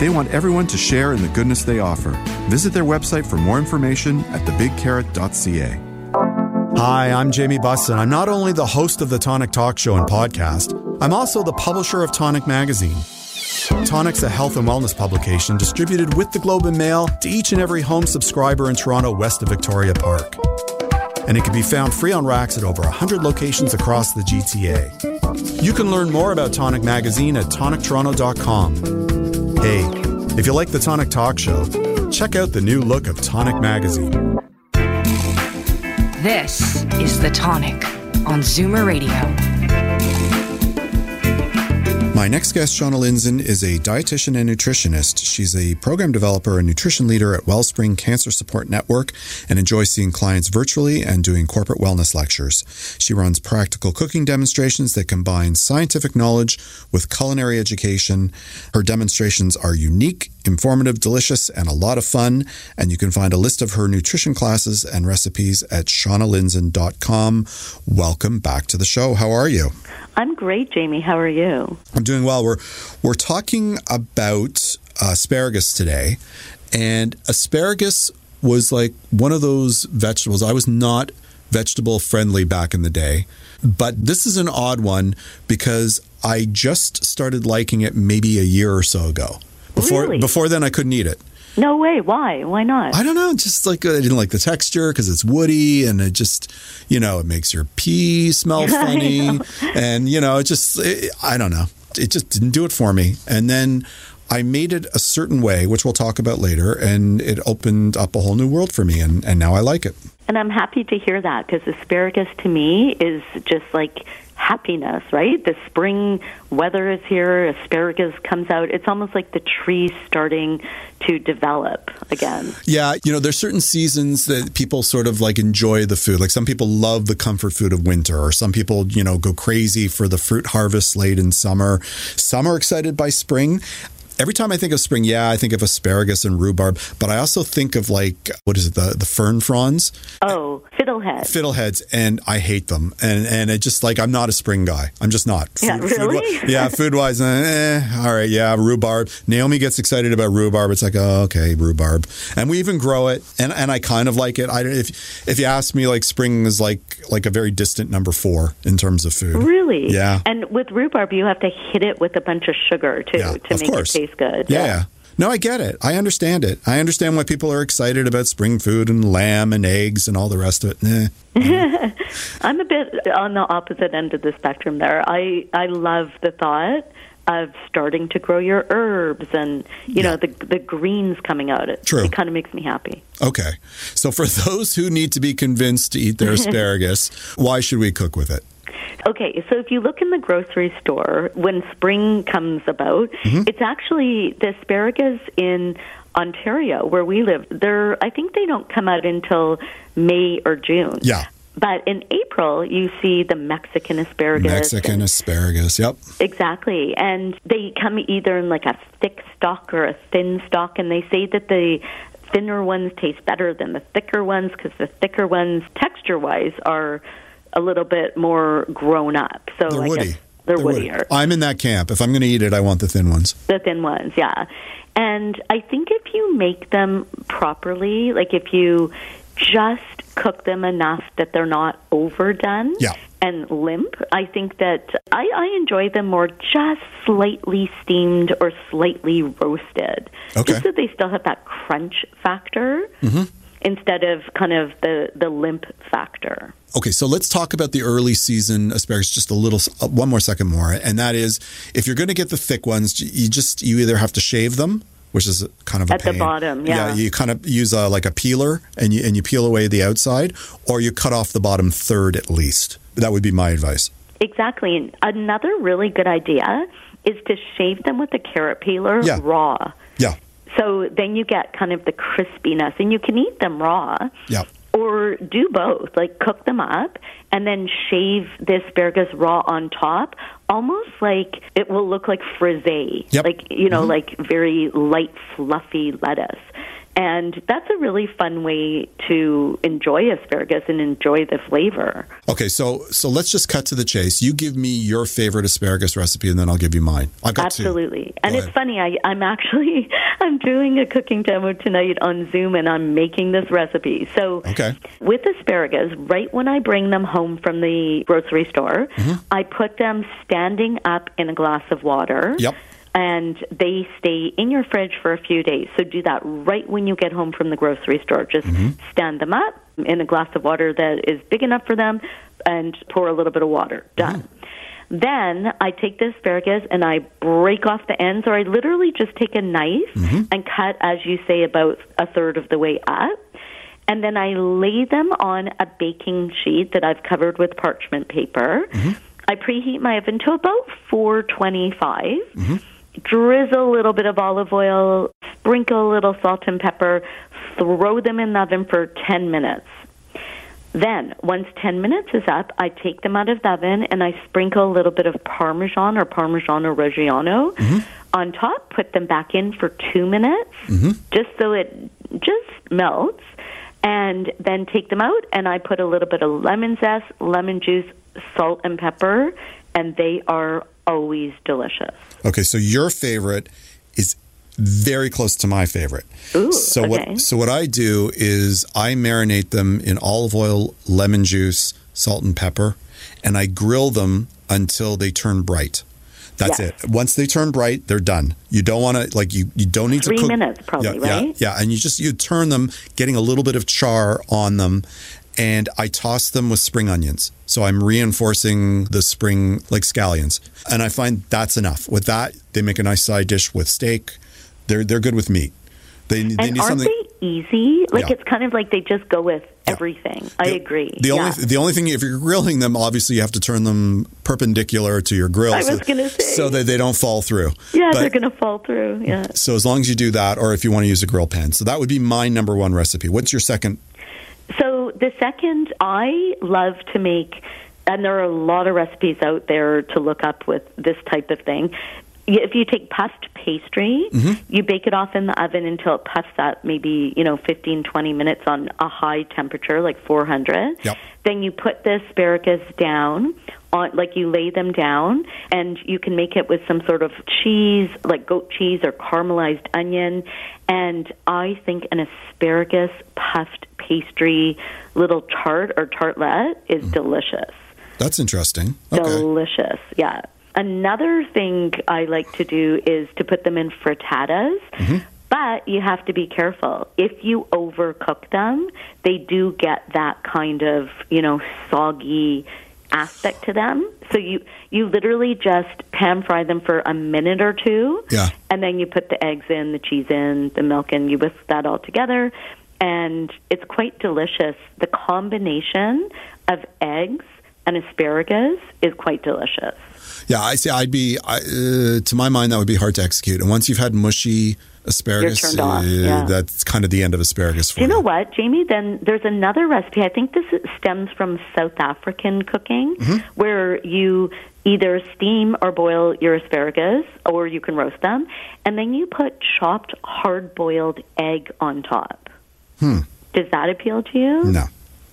They want everyone to share in the goodness they offer. Visit their website for more information at thebigcarrot.ca. Hi, I'm Jamie Bussin. I'm not only the host of the Tonic Talk Show and podcast, I'm also the publisher of Tonic Magazine. Tonic's a health and wellness publication distributed with the Globe and Mail to each and every home subscriber in Toronto west of Victoria Park. And it can be found free on racks at over 100 locations across the GTA. You can learn more about Tonic Magazine at tonictoronto.com. Hey, if you like the Tonic Talk Show, check out the new look of Tonic Magazine. This is The Tonic on Zoomer Radio. My next guest, Shauna Lindzon, is a dietitian and nutritionist. She's a program developer and nutrition leader at Wellspring Cancer Support Network and enjoys seeing clients virtually and doing corporate wellness lectures. She runs practical cooking demonstrations that combine scientific knowledge with culinary education. Her demonstrations are unique, informative, delicious, and a lot of fun. And you can find a list of her nutrition classes and recipes at shaunalindzon.com. Welcome back to the show. How are you? I'm great, Jamie. How are you? I'm doing well. We're we're talking about asparagus today, and asparagus was like one of those vegetables. I was not vegetable friendly back in the day, but this is an odd one because I just started liking it maybe a year or so ago. Before Really? before then, I couldn't eat it. No way. Why? Why not? I don't know, just like uh, I didn't like the texture because it's woody and it just, you know, it makes your pee smell [LAUGHS] funny, and you know, it just, it, I don't know, it just didn't do it for me. And then I made it a certain way, which we'll talk about later, and it opened up a whole new world for me, and and now I like it. And I'm happy to hear that because asparagus to me is just like happiness, right? The spring weather is here, asparagus comes out. It's almost like the trees starting to develop again. Yeah, you know, there's certain seasons that people sort of like enjoy the food. Like some people love the comfort food of winter, or some people, you know, go crazy for the fruit harvest late in summer. Some are excited by spring. Every time I think of spring, yeah, I think of asparagus and rhubarb, but I also think of like what is it, the the fern fronds, Oh, fiddlehead. fiddleheads, and I hate them. And and it just like I'm not a spring guy. I'm just not. Yeah, really? wi- [LAUGHS] yeah, food wise, eh, all right, yeah, rhubarb. Naomi gets excited about rhubarb. It's like, oh, okay, rhubarb, and we even grow it, and and I kind of like it. I don't- if if you ask me, like spring is like like a very distant number four in terms of food. Really? Yeah. And with rhubarb, you have to hit it with a bunch of sugar too Yeah, to make course. it taste good. Yeah. yeah. No, I get it. I understand it. I understand why people are excited about spring food and lamb and eggs and all the rest of it. Nah. [LAUGHS] I'm a bit on the opposite end of the spectrum there. I I love the thought of starting to grow your herbs and you know the the greens coming out. It True. it kind of makes me happy. Okay. So for [LAUGHS] those who need to be convinced to eat their [LAUGHS] asparagus, why should we cook with it? Okay, so if you look in the grocery store when spring comes about, Mm-hmm. it's actually the asparagus in Ontario where we live. They're I think they don't come out until May or June. Yeah. But in April, you see the Mexican asparagus. Mexican and- asparagus. Yep. Exactly. And they come either in like a thick stalk or a thin stalk, and they say that the thinner ones taste better than the thicker ones because the thicker ones, texture wise, are a little bit more grown up. So They're I woody. guess they're, woody. I'm in that camp. If I'm going to eat it, I want the thin ones. The thin ones, yeah. And I think if you make them properly, like if you just cook them enough that they're not overdone Yeah. and limp, I think that I, I enjoy them more just slightly steamed or slightly roasted. Okay. Just so they still have that crunch factor mm-hmm. Instead of kind of the, the limp factor. Okay, so let's talk about the early season asparagus just a little, uh, one more second more, and that is if you're going to get the thick ones, you just you either have to shave them, which is kind of a At the bottom, yeah. you kind of use a, like a peeler and you and you peel away the outside, or you cut off the bottom third at least. That would be my advice. Exactly. Another really good idea is to shave them with a carrot peeler Yeah. raw. So then you get kind of the crispiness, and you can eat them raw. yeah. Or do both, like cook them up and then shave the asparagus raw on top, almost like it will look like frisee, Yep. like you know, mm-hmm. like very light, fluffy lettuce. And that's a really fun way to enjoy asparagus and enjoy the flavor. Okay, so so let's just cut to the chase. You give me your favorite asparagus recipe, and then I'll give you mine. I've got two. Absolutely. And Go it's ahead. funny, I, I'm actually [LAUGHS] I'm doing a cooking demo tonight on Zoom and I'm making this recipe. So Okay. with asparagus, right when I bring them home from the grocery store, Mm-hmm. I put them standing up in a glass of water. Yep. And they stay in your fridge for a few days. So do that right when you get home from the grocery store. Just Mm-hmm. stand them up in a glass of water that is big enough for them and pour a little bit of water. Done. Mm-hmm. Then I take the asparagus and I break off the ends, or I literally just take a knife mm-hmm. and cut, as you say, about a third of the way up. And then I lay them on a baking sheet that I've covered with parchment paper. Mm-hmm. I preheat my oven to about 425. Drizzle a little bit of olive oil, sprinkle a little salt and pepper, throw them in the oven for 10 minutes. Then, once 10 minutes is up, I take them out of the oven and I sprinkle a little bit of Parmesan or Parmigiano Reggiano mm-hmm. on top, put them back in for two minutes, mm-hmm. just so it just melts, and then take them out and I put a little bit of lemon zest, lemon juice, salt, and pepper, and they are always delicious. Okay, so your favorite is very close to my favorite. Ooh, so okay. what so what I do is I marinate them in olive oil, lemon juice, salt and pepper, and I grill them until they turn bright. That's Yes. it. Once they turn bright, they're done. You don't want to like you. You don't need Three to cook minutes probably, yeah, right? Yeah, yeah, and you just you turn them, getting a little bit of char on them, and I toss them with spring onions. So I'm reinforcing the spring like scallions, and I find that's enough. With that, they make a nice side dish with steak. They're they're good with meat. They, they And need aren't something. they easy? Like Yeah. it's kind of like they just go with Yeah. everything. I The- agree. The yeah. only the only thing if you're grilling them, obviously you have to turn them perpendicular to your grill, I so, was gonna say. so that they don't fall through. yeah, But- they're going to fall through. Yeah. So as long as you do that, or if you want to use a grill pan, so that would be my number one recipe. What's your second? So the second, I love to make, and there are a lot of recipes out there to look up with this type of thing. If you take puffed pastry, mm-hmm. you bake it off in the oven until it puffs up, maybe you know 15, 20 minutes on a high temperature, like 400. Yep. Then you put the asparagus down on, like you lay them down, and you can make it with some sort of cheese, like goat cheese or caramelized onion. And I think an asparagus puffed pastry little tart or tartlet is mm. delicious. That's interesting. Okay. Delicious, yeah. Another thing I like to do is to put them in frittatas. Mm-hmm. But you have to be careful. If you overcook them, they do get that kind of, you know, soggy aspect to them. So you you literally just pan fry them for a minute or two. Yeah. And then you put the eggs in, the cheese in, the milk in, you whisk that all together and it's quite delicious. The combination of eggs and asparagus is quite delicious. Yeah, I see. I'd be I, uh, to my mind that would be hard to execute. And once you've had mushy asparagus, You're turned off, uh, yeah. that's kind of the end of asparagus for Do you know what, Jamie? Then there's another recipe. I think this stems from South African cooking, where you either steam or boil your asparagus, or you can roast them, and then you put chopped hard-boiled egg on top. Does that appeal to you? No.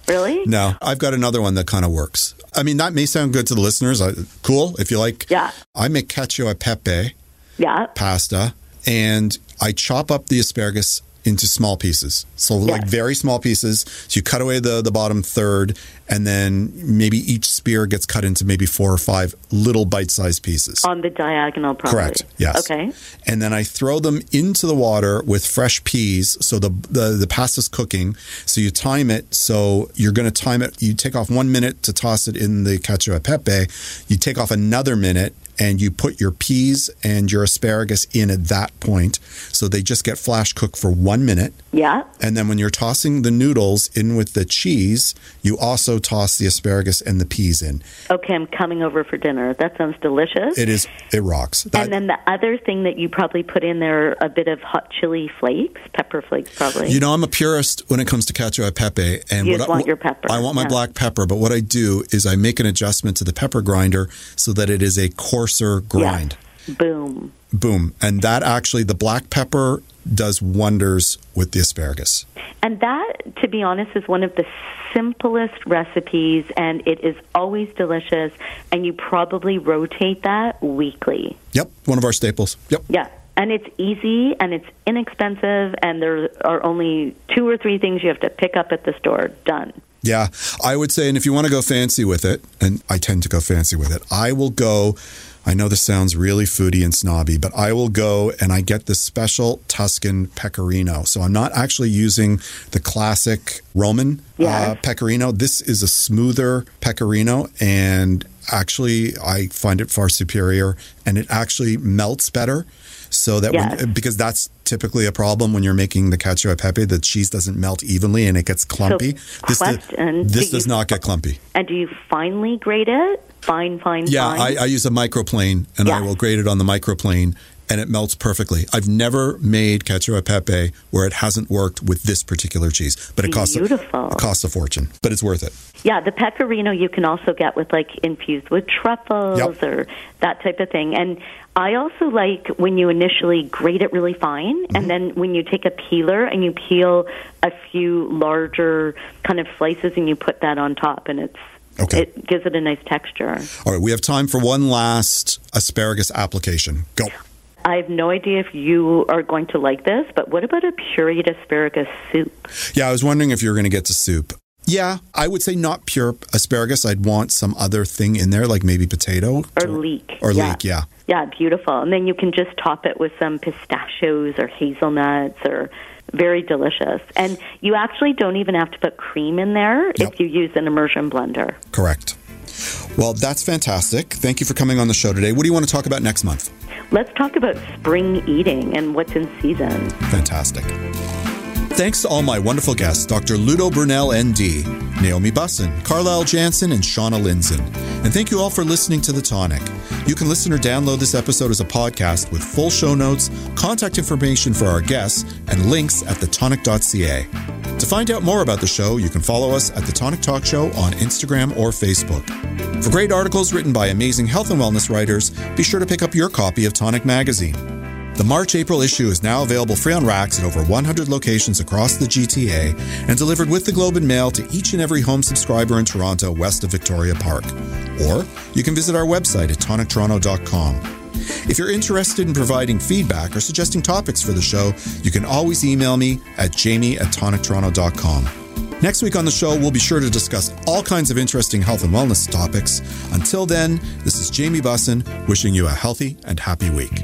Really? No, I've got another one that kind of works. I mean, that may sound good to the listeners. I, cool if you like. Yeah. I make cacio e pepe Yeah. pasta, and I chop up the asparagus into small pieces. So like very small pieces. So you cut away the the bottom third, and then maybe each spear gets cut into maybe four or five little bite-sized pieces. On the diagonal, probably. Correct. Yes. Okay. And then I throw them into the water with fresh peas. So the the, the pasta's cooking. So you time it. So you're going to time it. You take off one minute to toss it in the cacio e pepe. You take off another minute. And you put your peas and your asparagus in at that point. So they just get flash cooked for one minute. Yeah. And then when you're tossing the noodles in with the cheese, you also toss the asparagus and the peas in. Okay, I'm coming over for dinner. That sounds delicious. It is, it rocks. That- and then the other thing that you probably put in there a bit of hot chili flakes, pepper flakes, probably. You know, I'm a purist when it comes to cacio e pepe, and You what just I, want your pepper, I want my yeah. black pepper, but what I do is I make an adjustment to the pepper grinder so that it is a coarser grind. Boom. Boom, and that actually the black pepper does wonders with the asparagus. And that, to be honest, is one of the simplest recipes, and it is always delicious. And you probably rotate that weekly. Yep, one of our staples. Yep. Yeah. And it's easy and it's inexpensive, and there are only two or three things you have to pick up at the store. Done. Yeah, I would say, and if you want to go fancy with it, and I tend to go fancy with it, I will go. I know this sounds really foodie and snobby, but I will go and I get the special Tuscan pecorino. So I'm not actually using the classic Roman uh, pecorino. This is a smoother pecorino, and actually, I find it far superior, and it actually melts better. So that Yes. when, because that's typically a problem when you're making the cacio e pepe, the cheese doesn't melt evenly and it gets clumpy. this does, question, this do does you- not get clumpy. And do you finely grate it? Fine, fine, Yeah, fine. I, I use a microplane and I will grate it on the microplane and it melts perfectly. I've never made cacio e pepe where it hasn't worked with this particular cheese, but it costs a, it costs a fortune, but it's worth it. Yeah, the pecorino you can also get with like infused with truffles Yep. or that type of thing. And I also like when you initially grate it really fine Mm-hmm. and then when you take a peeler and you peel a few larger kind of slices and you put that on top and it's Okay. it gives it a nice texture. All right, we have time for one last asparagus application. Go. I have no idea if you are going to like this, but what about a pureed asparagus soup? Yeah, I was wondering if you were going to get to soup. Yeah, I would say not pure asparagus. I'd want some other thing in there, like maybe potato Or leek. Or Yeah. leek, yeah. Yeah, beautiful. And then you can just top it with some pistachios or hazelnuts or very delicious. And you actually don't even have to put cream in there Yep. if you use an immersion blender. Correct. Well, that's fantastic. Thank you for coming on the show today. What do you want to talk about next month? Let's talk about spring eating and what's in season. Fantastic. Thanks to all my wonderful guests, Dr. Ludo Brunel, ND, Naomi Bussin, Carlyle Jansen, and Shauna Lindzon. And thank you all for listening to The Tonic. You can listen or download this episode as a podcast with full show notes, contact information for our guests, and links at thetonic.ca. To find out more about the show, you can follow us at The Tonic Talk Show on Instagram or Facebook. For great articles written by amazing health and wellness writers, be sure to pick up your copy of Tonic Magazine. The March April issue is now available free on racks at over 100 locations across the GTA and delivered with the Globe and Mail to each and every home subscriber in Toronto west of Victoria Park. Or you can visit our website at tonictoronto.com. If you're interested in providing feedback or suggesting topics for the show, you can always email me at jamie at tonictoronto.com. Next week on the show, we'll be sure to discuss all kinds of interesting health and wellness topics. Until then, this is Jamie Bussin wishing you a healthy and happy week.